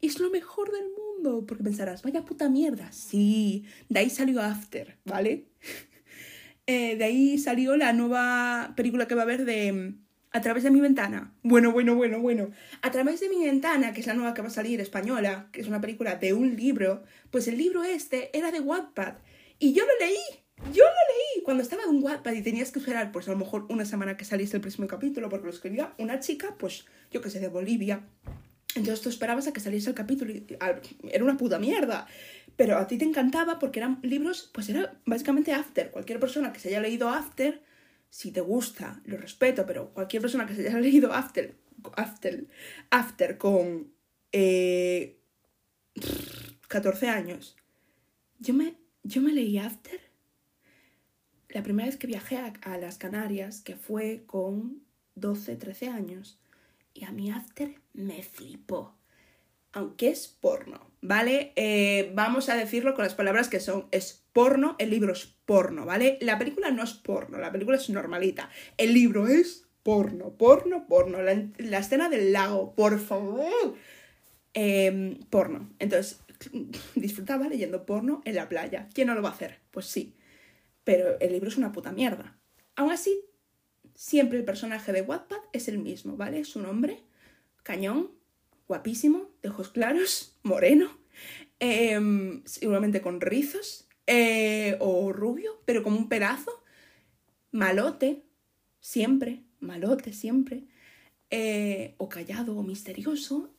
Y es lo mejor del mundo, porque pensarás, vaya puta mierda. Sí, de ahí salió After, ¿vale? [laughs] Eh, de ahí salió la nueva película que va a haber de A través de mi ventana. Bueno, bueno, bueno, bueno. A través de mi ventana, que es la nueva que va a salir española, que es una película de un libro, pues el libro este era de Wattpad. Y yo lo leí yo lo leí cuando estaba en Wattpad y tenías que esperar, pues a lo mejor una semana que saliese el próximo capítulo, porque lo escribía una chica, pues yo que sé, de Bolivia. Entonces tú esperabas a que saliese el capítulo y era una puta mierda. Pero a ti te encantaba porque eran libros, pues era básicamente After. Cualquier persona que se haya leído After, si te gusta, lo respeto, pero cualquier persona que se haya [laughs] leído After, After, After con eh, 14 años, yo me, yo me leí After la primera vez que viajé a, las Canarias, que fue con 12, 13 años, y a mi after me flipó. Aunque es porno, ¿vale? Eh, vamos a decirlo con las palabras que son. Es porno, el libro es porno, ¿vale? La película no es porno, la película es normalita. El libro es porno, porno, porno. La, escena del lago, por favor. Em, porno. Entonces, [laughs] disfrutaba leyendo porno en la playa. ¿Quién no lo va a hacer? Pues sí pero el libro es una puta mierda. Aún así, siempre el personaje de Wattpad es el mismo, ¿vale? Es un hombre, cañón, guapísimo, de ojos claros, [laughs] moreno, eh, seguramente con rizos, eh, o rubio, pero como un pedazo, malote, siempre, malote, siempre, eh, o callado o misterioso,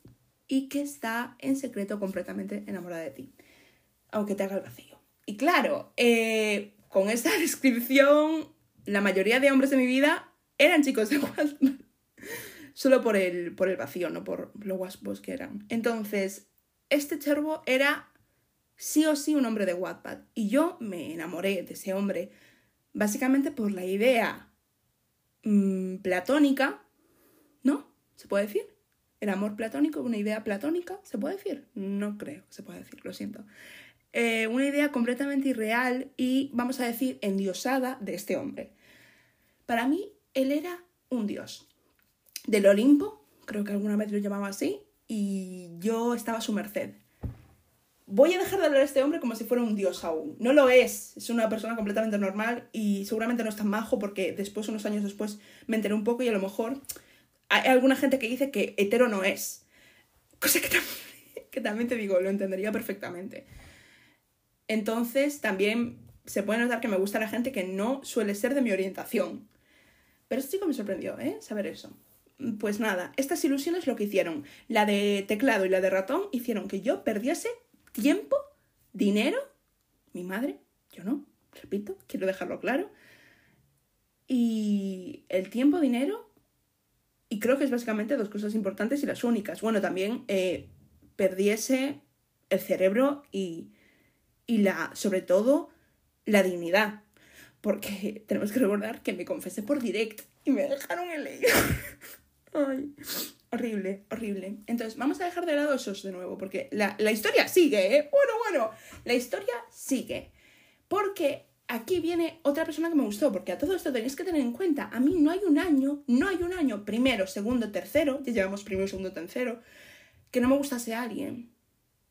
y que está en secreto completamente enamorada de ti, aunque te haga el vacío. Y claro, eh, con esta [laughs] descripción, la mayoría de hombres de mi vida eran chicos de Wattpad. Solo por el, por el vacío, no por lo guapos que eran. Entonces, este chervo era sí o sí un hombre de Wattpad. Y yo me enamoré de ese hombre básicamente por la idea mm, platónica, ¿no? ¿Se puede decir? El amor platónico, una idea platónica, ¿se puede decir? No creo que se pueda decir, lo siento. eh, una idea completamente irreal y, vamos a decir, endiosada de este hombre. Para mí, él era un dios. Del Olimpo, creo que alguna vez lo llamaba así, y yo estaba a su merced. Voy a dejar de hablar de este hombre como si fuera un dios aún. No lo es, es una persona completamente normal y seguramente no es tan majo porque después, unos años después, me enteré un poco y a lo mejor hay alguna gente que dice que hetero no es. Cosa que, [laughs] que también te digo, lo entendería perfectamente. Entonces, también se puede notar que me gusta la gente que no suele ser de mi orientación. Pero este chico me sorprendió, ¿eh? Saber eso. Pues nada, estas ilusiones lo que hicieron, la de teclado y la de ratón, hicieron que yo perdiese tiempo, dinero, mi madre, yo no, repito, quiero dejarlo claro. Y el tiempo, dinero, y creo que es básicamente dos cosas importantes y las únicas. Bueno, también eh, perdiese el cerebro y y la, sobre todo, la dignidad. Porque [laughs] tenemos que recordar que me confesé por direct y me dejaron en ley. [laughs] Ay, horrible, horrible. Entonces, vamos a dejar de lado esos de nuevo, porque la, la historia sigue, ¿eh? Bueno, bueno, la historia sigue. Porque aquí viene otra persona que me gustó, porque a todo esto tenéis que tener en cuenta, a mí no hay un año, no hay un año, primero, segundo, tercero, ya llevamos primero, segundo, tercero, que no me gustase a alguien.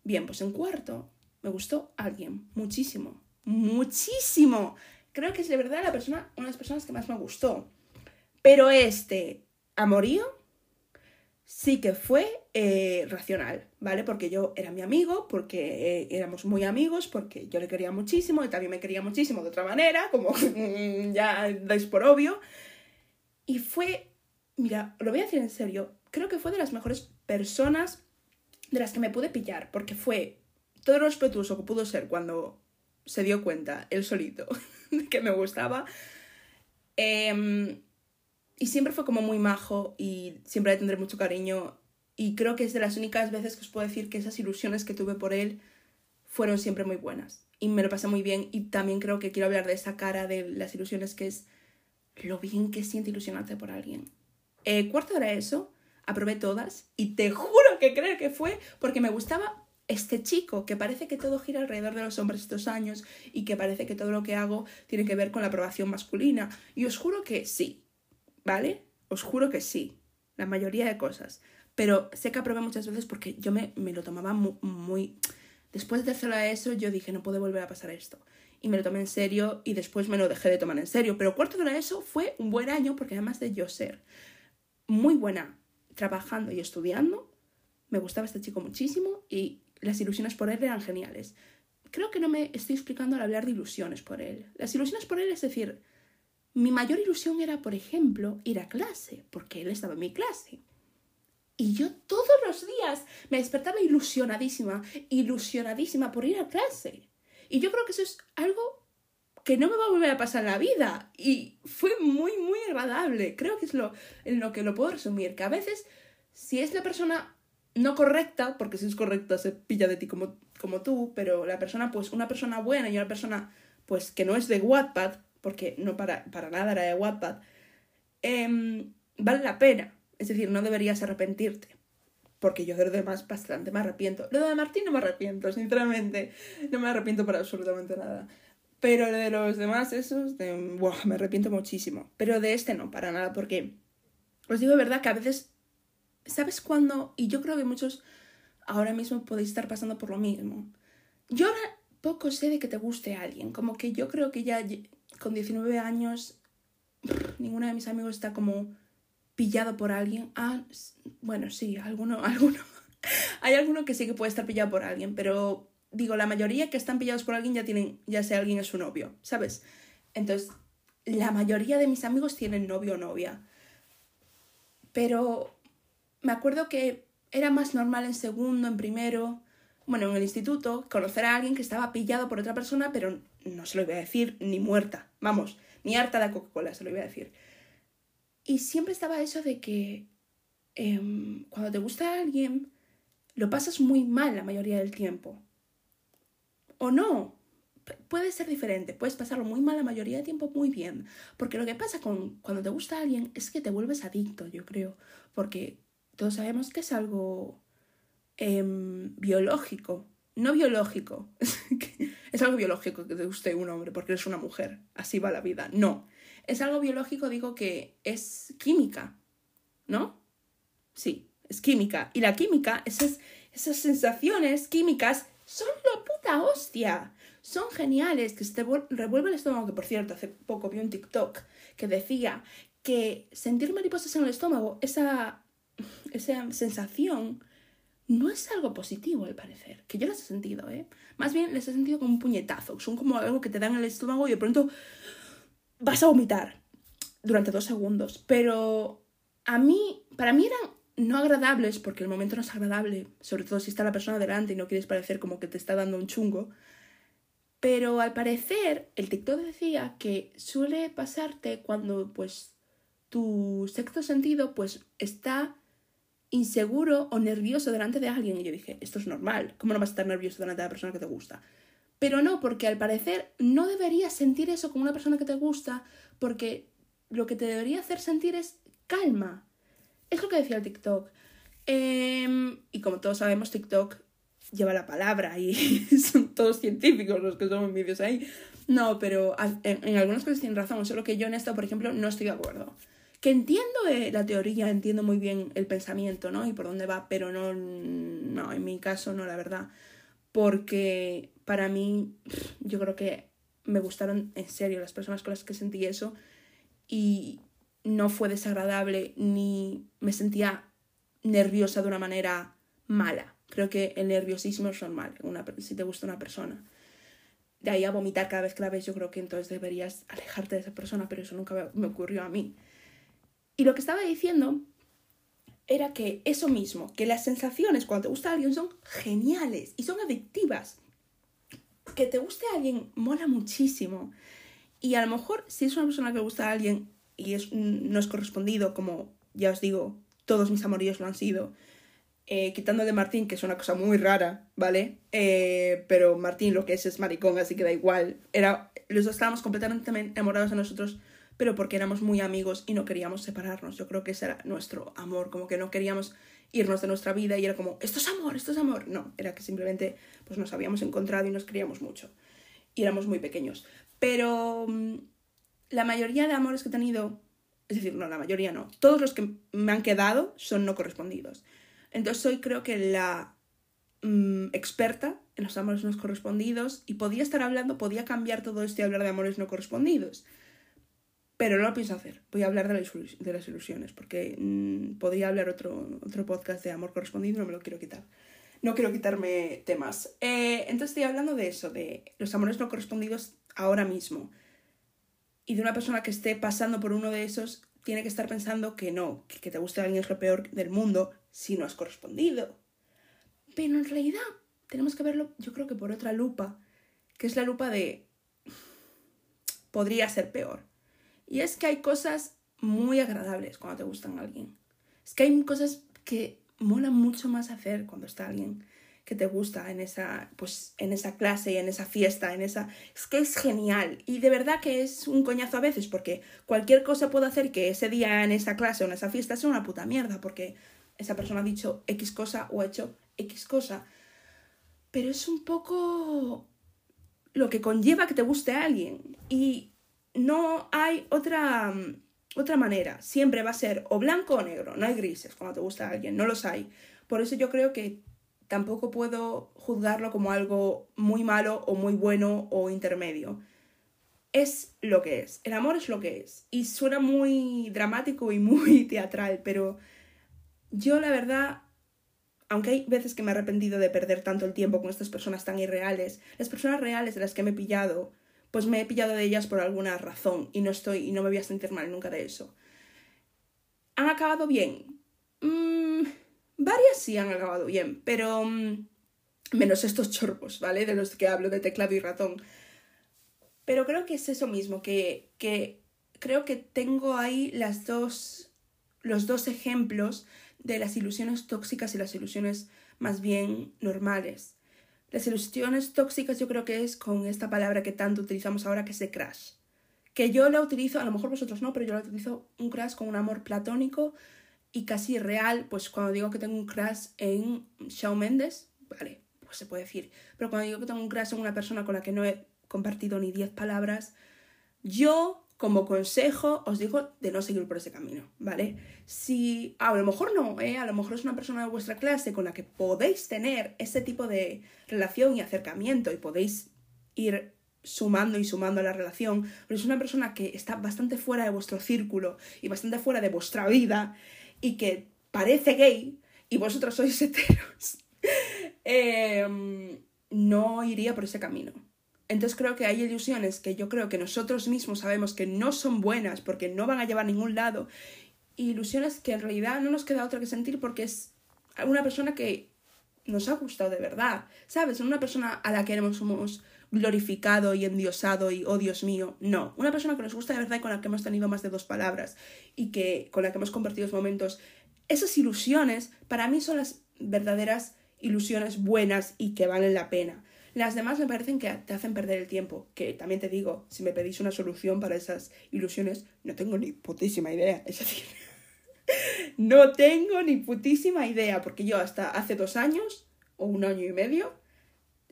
Bien, pues en cuarto, me gustó alguien, muchísimo, muchísimo. Creo que es de verdad la persona, una de las personas que más me gustó. Pero este amorío sí que fue eh, racional, ¿vale? Porque yo era mi amigo, porque eh, éramos muy amigos, porque yo le quería muchísimo, y también me quería muchísimo de otra manera, como [laughs] ya dais por obvio. Y fue, mira, lo voy a decir en serio, creo que fue de las mejores personas de las que me pude pillar, porque fue todo lo respetuoso que pudo ser cuando se dio cuenta él solito [laughs] de que me gustaba. Em, y siempre fue como muy majo y siempre le tendré mucho cariño. Y creo que es de las únicas veces que os puedo decir que esas ilusiones que tuve por él fueron siempre muy buenas. Y me lo pasé muy bien. Y también creo que quiero hablar de esa cara de las ilusiones que es lo bien que siente ilusionarte por alguien. Eh, cuarto era eso, aprobé todas y te juro que creo que fue porque me gustaba este chico que parece que todo gira alrededor de los hombres estos años y que parece que todo lo que hago tiene que ver con la aprobación masculina. Y os juro que sí, ¿vale? Os juro que sí, la mayoría de cosas. Pero sé que aprobé muchas veces porque yo me, lo tomaba muy, Después de hacerlo a eso, yo dije, no puede volver a pasar esto. Y me lo tomé en serio y después me lo dejé de tomar en serio. Pero cuarto de eso fue un buen año porque además de yo ser muy buena trabajando y estudiando, me gustaba este chico muchísimo y las ilusiones por él eran geniales. Creo que no me estoy explicando al hablar de ilusiones por él. Las ilusiones por él, es decir, mi mayor ilusión era, por ejemplo, ir a clase, porque él estaba en mi clase. Y yo todos los días me despertaba ilusionadísima, ilusionadísima por ir a clase. Y yo creo que eso es algo que no me va a volver a pasar en la vida. Y fue muy, muy agradable. Creo que es lo, en lo que lo puedo resumir. Que a veces, si es la persona no correcta, porque si es correcta se pilla de ti como, como tú, pero la persona, pues una persona buena y una persona, pues que no es de Wattpad, porque no para, para nada era de Wattpad, em, vale la pena. Es decir, no deberías arrepentirte. Porque yo de lo demás bastante me arrepiento. Lo de Martín no me arrepiento, sinceramente. No me arrepiento para absolutamente nada. Pero de los demás, esos, me arrepiento muchísimo. Pero de este no, para nada, porque os digo de verdad que a veces ¿Sabes cuándo? Y yo creo que muchos ahora mismo podéis estar pasando por lo mismo. Yo ahora poco sé de que te guste alguien. Como que yo creo que ya con 19 años ninguno de mis amigos está como pillado por alguien. Ah, bueno, sí, alguno, [laughs] alguno. Hay alguno que sí que puede estar pillado por alguien, pero digo, la mayoría que están pillados por alguien ya tienen, ya sea alguien es su novio, ¿sabes? Entonces, la mayoría de mis amigos tienen novio o novia. Pero me acuerdo que era más normal en segundo, en primero, bueno, en el instituto, conocer a alguien que estaba pillado por otra persona, pero no se lo iba a decir ni muerta, vamos, ni harta de Coca-Cola, se lo iba a decir. Y siempre estaba eso de que em, cuando te gusta alguien, lo pasas muy mal la mayoría del tiempo. O no, puede ser diferente, puedes pasarlo muy mal la mayoría del tiempo muy bien, porque lo que pasa con cuando te gusta alguien es que te vuelves adicto, yo creo, porque todos sabemos que es algo em, biológico. No biológico, [laughs] es algo biológico que te guste un hombre porque eres una mujer, así va la vida, no, es algo biológico, digo que es química, ¿no? Sí, es química, y la química, esas, esas sensaciones químicas son la puta hostia, son geniales, que se te revuelve el estómago, que por cierto, hace poco vi un TikTok que decía que sentir mariposas en el estómago, esa, esa sensación, no es algo positivo al parecer, que yo las he sentido, ¿eh? Más bien les he sentido como un puñetazo, son como algo que te dan en el estómago y de pronto vas a vomitar durante dos segundos. Pero a mí, para mí eran no agradables, porque el momento no es agradable, sobre todo si está la persona delante y no quieres parecer como que te está dando un chungo. Pero al parecer, el TikTok decía que suele pasarte cuando pues tu sexto sentido pues está inseguro o nervioso delante de alguien. Y yo dije, esto es normal, ¿cómo no vas a estar nervioso delante de la persona que te gusta? Pero no, porque al parecer no deberías sentir eso con una persona que te gusta, porque lo que te debería hacer sentir es calma. Es lo que decía el TikTok. Em, y como todos sabemos, TikTok lleva la palabra y [laughs] son todos científicos los que son vídeos ahí. No, pero en, en algunas cosas tienen razón, solo que yo en esto, por ejemplo, no estoy de acuerdo que entiendo eh, la teoría, entiendo muy bien el pensamiento, ¿no? Y por dónde va, pero no, no, en mi caso no, la verdad. Porque para mí, yo creo que me gustaron en serio las personas con las que sentí eso y no fue desagradable ni me sentía nerviosa de una manera mala. Creo que el nerviosismo es normal si te gusta una persona. De ahí a vomitar cada vez que la ves, yo creo que entonces deberías alejarte de esa persona, pero eso nunca me ocurrió a mí. Y lo que estaba diciendo era que eso mismo, que las sensaciones cuando te gusta alguien son geniales y son adictivas. Que te guste alguien mola muchísimo. Y a lo mejor si es una persona que gusta a alguien y no es correspondido, como ya os digo, todos mis amoríos lo han sido, eh, quitando de Martín, que es una cosa muy rara, ¿vale? Eh, pero Martín lo que es es maricón, así que da igual. Era, los dos estábamos completamente enamorados de nosotros pero porque éramos muy amigos y no queríamos separarnos. Yo creo que ese era nuestro amor, como que no queríamos irnos de nuestra vida y era como, esto es amor, esto es amor. No, era que simplemente pues nos habíamos encontrado y nos queríamos mucho. Y éramos muy pequeños. Pero mm, la mayoría de amores que he tenido, es decir, no, la mayoría no, todos los que me han quedado son no correspondidos. Entonces soy creo que la mm, experta en los amores no correspondidos y podía estar hablando, podía cambiar todo esto y hablar de amores no correspondidos. Pero no lo pienso hacer. Voy a hablar de, las ilusiones, porque mm, podría hablar otro, otro podcast de amor correspondido no me lo quiero quitar. No quiero quitarme temas. Eh, entonces estoy hablando de eso, de los amores no correspondidos ahora mismo. Y de una persona que esté pasando por uno de esos, tiene que estar pensando que no, que, que te guste alguien es lo peor del mundo si no has correspondido. Pero en realidad tenemos que verlo, yo creo que por otra lupa, que es la lupa de podría ser peor. Y es que hay cosas muy agradables cuando te gustan a alguien. Es que hay cosas que mola mucho más hacer cuando está alguien que te gusta en esa, pues, en esa clase, en esa fiesta, en esa... Es que es genial. Y de verdad que es un coñazo a veces, porque cualquier cosa puede hacer que ese día en esa clase o en esa fiesta sea una puta mierda, porque esa persona ha dicho X cosa o ha hecho X cosa. Pero es un poco lo que conlleva que te guste a alguien. Y no hay otra, mm, otra manera. Siempre va a ser o blanco o negro. No hay grises cuando te gusta alguien. No los hay. Por eso yo creo que tampoco puedo juzgarlo como algo muy malo o muy bueno o intermedio. Es lo que es. El amor es lo que es. Y suena muy dramático y muy [laughs] teatral, pero yo la verdad, aunque hay veces que me he arrepentido de perder tanto el tiempo con estas personas tan irreales, las personas reales de las que me he pillado pues me he pillado de ellas por alguna razón y no estoy y no me voy a sentir mal nunca de eso. ¿Han acabado bien? Mm, varias sí han acabado bien, pero mm, menos estos chorpos, ¿vale? De los que hablo de teclado y ratón. Pero creo que es eso mismo, que, que creo que tengo ahí las dos, los dos ejemplos de las ilusiones tóxicas y las ilusiones más bien normales. Las ilusiones tóxicas yo creo que es con esta palabra que tanto utilizamos ahora que es de crash. Que yo la utilizo, a lo mejor vosotros no, pero yo la utilizo un crash con un amor platónico y casi real, pues cuando digo que tengo un crash en Shawn Mendes, vale, pues se puede decir. Pero cuando digo que tengo un crush en una persona con la que no he compartido ni 10 palabras, yo como consejo os digo de no seguir por ese camino, ¿vale? Si a lo mejor no, ¿eh? a lo mejor es una persona de vuestra clase con la que podéis tener ese tipo de relación y acercamiento y podéis ir sumando y sumando a la relación, pero es una persona que está bastante fuera de vuestro círculo y bastante fuera de vuestra vida y que parece gay y vosotros sois [laughs] heteros, [laughs] em, no iría por ese camino. Entonces creo que hay ilusiones que yo creo que nosotros mismos sabemos que no son buenas porque no van a llevar a ningún lado. ilusiones que en realidad no nos queda otra que sentir porque es una persona que nos ha gustado de verdad. ¿Sabes? Una persona a la que hemos glorificado y endiosado y, oh Dios mío, no. Una persona que nos gusta de verdad y con la que hemos tenido más de dos palabras y que con la que hemos compartido momentos. Esas ilusiones para mí son las verdaderas ilusiones buenas y que valen la pena. Las demás me parecen que te hacen perder el tiempo, que también te digo, si me pedís una solución para esas ilusiones, no tengo ni putísima idea. Es decir, [laughs] no tengo ni putísima idea, porque yo hasta hace dos años, o un año y medio,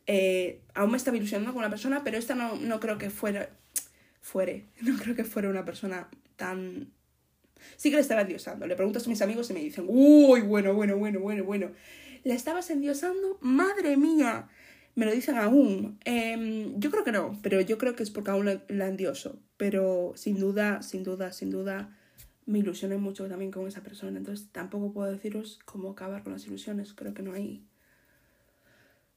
eh, aún me estaba ilusionando con una persona, pero esta no, no creo que fuera, fuere, [laughs] no creo que fuera una persona tan... Sí que le estaba endiosando. Le preguntas a mis amigos y me dicen, uy, bueno, bueno, bueno, bueno, bueno. ¿Le estabas endiosando? Madre mía me lo dicen aún. Em, yo creo que no, pero yo creo que es porque aún la, la endioso. Pero sin duda, sin duda, sin duda, me ilusioné mucho también con esa persona. Entonces tampoco puedo deciros cómo acabar con las ilusiones. Creo que no hay.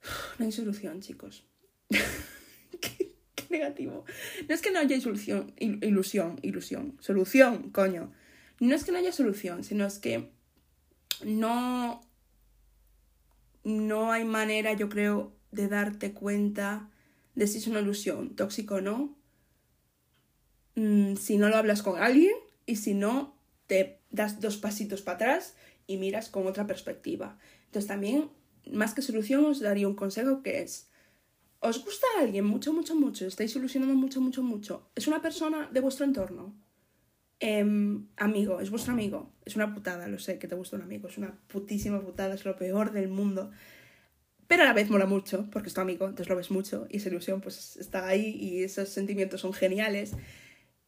[sighs] No hay solución, chicos. [laughs] qué, negativo. No es que no haya solución, ilusión, ilusión. Solución, coño. No es que no haya solución, sino es que no. No hay manera, yo creo, de darte cuenta de si es una ilusión tóxica o no, mm, si no lo hablas con alguien y si no, te das dos pasitos para atrás y miras con otra perspectiva. Entonces también, más que solución, os daría un consejo que es, ¿os gusta alguien mucho, mucho, mucho? ¿Estáis ilusionando mucho, mucho, mucho? ¿Es una persona de vuestro entorno? Em, amigo, es vuestro amigo. Es una putada, lo sé, que te gusta un amigo. Es una putísima putada, es lo peor del mundo pero a la vez mola mucho, porque es tu amigo, entonces lo ves mucho y esa ilusión pues está ahí y esos sentimientos son geniales.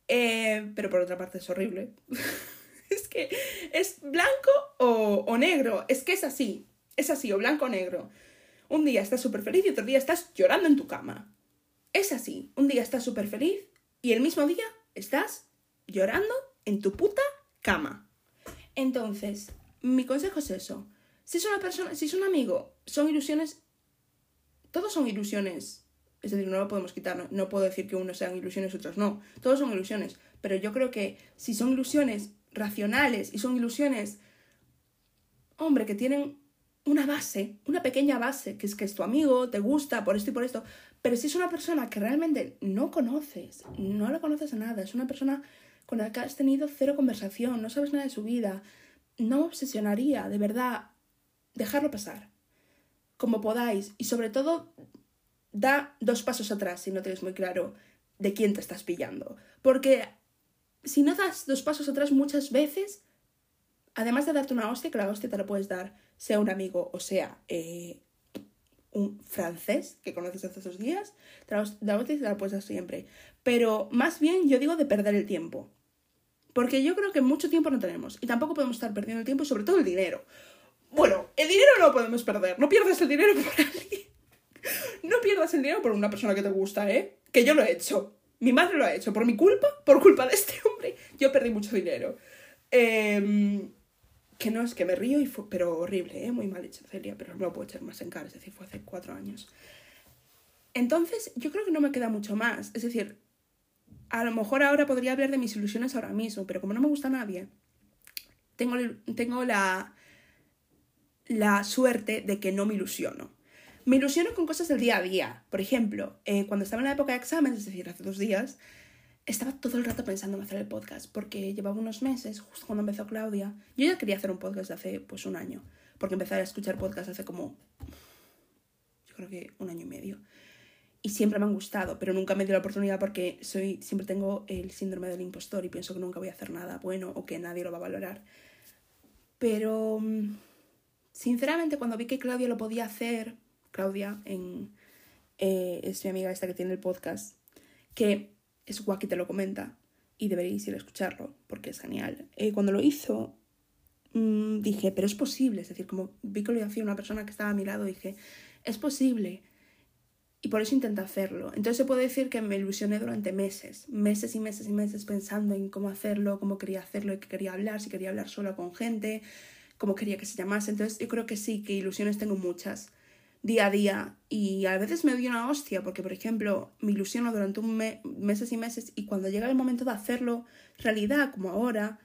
Eh, pero por otra parte es horrible. [laughs] es que es blanco o, o, negro, es que es así, es así, o blanco o negro. Un día estás súper feliz y otro día estás llorando en tu cama. Es así, un día estás súper feliz y el mismo día estás llorando en tu puta cama. Entonces, mi consejo es eso. Si es una persona, si es un amigo, son ilusiones. Todos son ilusiones. Es decir, no lo podemos quitar. No, puedo decir que unos sean ilusiones y otros no. Todos son ilusiones. Pero yo creo que si son ilusiones racionales y son ilusiones, hombre, que tienen una base, una pequeña base, que es que es tu amigo, te gusta por esto y por esto. Pero si es una persona que realmente no conoces, no la conoces a nada, es una persona con la que has tenido cero conversación, no sabes nada de su vida, no obsesionaría, de verdad, dejarlo pasar, como podáis, y sobre todo, da dos pasos atrás si no tienes muy claro de quién te estás pillando. Porque si no das dos pasos atrás muchas veces, además de darte una hostia, que la hostia te la puedes dar, sea un amigo o sea eh, un francés que conoces hace esos días, la hostia te la puedes dar siempre. Pero más bien yo digo de perder el tiempo. Porque yo creo que mucho tiempo no tenemos y tampoco podemos estar perdiendo el tiempo, sobre todo el dinero. Bueno, el dinero no lo podemos perder. No pierdas el dinero por [laughs] alguien. No pierdas el dinero por una persona que te gusta, ¿eh? Que yo lo he hecho. Mi madre lo ha hecho. Por mi culpa, por culpa de este hombre, yo perdí mucho dinero. Em, que no es que me río, y fue, pero horrible, ¿eh? Muy mal hecho, Celia, pero no lo puedo echar más en cara. Es decir, fue hace cuatro años. Entonces, yo creo que no me queda mucho más. Es decir, a lo mejor ahora podría hablar de mis ilusiones ahora mismo, pero como no me gusta nadie, tengo, tengo la la suerte de que no me ilusiono. Me ilusiono con cosas del día a día. Por ejemplo, eh, cuando estaba en la época de exámenes, es decir, hace dos días, estaba todo el rato pensando en hacer el podcast, porque llevaba unos meses, justo cuando empezó Claudia, yo ya quería hacer un podcast hace pues un año, porque empecé a escuchar podcast hace como, yo creo que un año y medio. Y siempre me han gustado, pero nunca me dio la oportunidad porque soy, siempre tengo el síndrome del impostor y pienso que nunca voy a hacer nada bueno o que nadie lo va a valorar. Pero mm, Sinceramente, cuando vi que Claudia lo podía hacer, Claudia, en, eh, es mi amiga esta que tiene el podcast, que es que te lo comenta y deberéis ir a escucharlo porque es genial. Eh, cuando lo hizo, mmm, dije, pero es posible, es decir, como vi que lo hacía una persona que estaba a mi lado, dije, es posible. Y por eso intenté hacerlo. Entonces se puede decir que me ilusioné durante meses, meses y meses y meses pensando en cómo hacerlo, cómo quería hacerlo, qué quería hablar, si quería hablar solo con gente, cómo quería que se llamase. Entonces yo creo que sí, que ilusiones tengo muchas día a día y a veces me doy una hostia porque, por ejemplo, me ilusiono durante un mes, meses y meses y cuando llega el momento de hacerlo realidad, como ahora,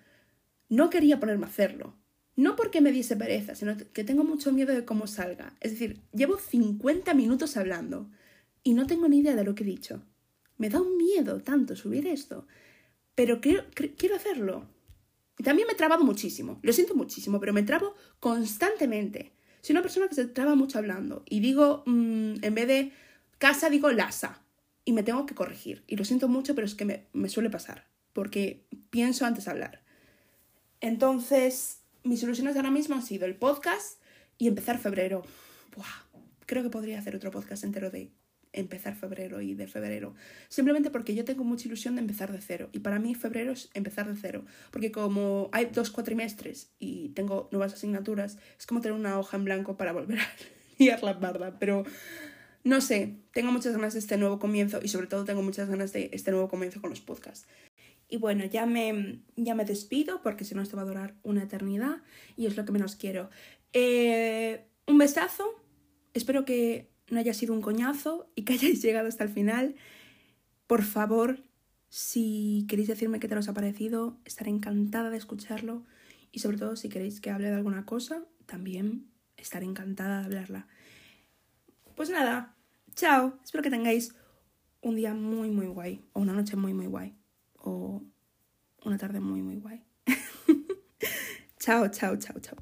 no quería ponerme a hacerlo. No porque me diese pereza, sino que tengo mucho miedo de cómo salga. Es decir, llevo 50 minutos hablando y no tengo ni idea de lo que he dicho. Me da un miedo tanto subir esto, pero quiero, quiero hacerlo. Y también me trabado muchísimo, lo siento muchísimo, pero me trabo constantemente. Soy una persona que se traba mucho hablando y digo, mmm, en vez de casa, digo lasa y me tengo que corregir. Y lo siento mucho, pero es que me, me suele pasar, porque pienso antes hablar. Entonces, mis soluciones ahora mismo han sido el podcast y empezar febrero. Creo que podría hacer otro podcast entero de empezar febrero y de febrero. Simplemente porque yo tengo mucha ilusión de empezar de cero. Y para mí febrero es empezar de cero. Porque como hay dos cuatrimestres y tengo nuevas asignaturas, es como tener una hoja en blanco para volver [laughs] a liar la barda. Pero no sé, tengo muchas ganas de este nuevo comienzo y sobre todo tengo muchas ganas de este nuevo comienzo con los podcasts. Y bueno, ya me, ya me despido porque si no esto va a durar una eternidad y es lo que menos quiero. Eh, un besazo. Espero que no haya sido un coñazo y que hayáis [laughs] llegado hasta el final. Por favor, si queréis decirme qué te os ha parecido, estaré encantada de escucharlo. Y sobre todo, si queréis que hable de alguna cosa, también estaré encantada de hablarla. Pues nada, chao. Espero que tengáis un día muy, muy guay. O una noche muy, muy guay. O una tarde muy, muy guay. [laughs] chao, chao, chao, chao.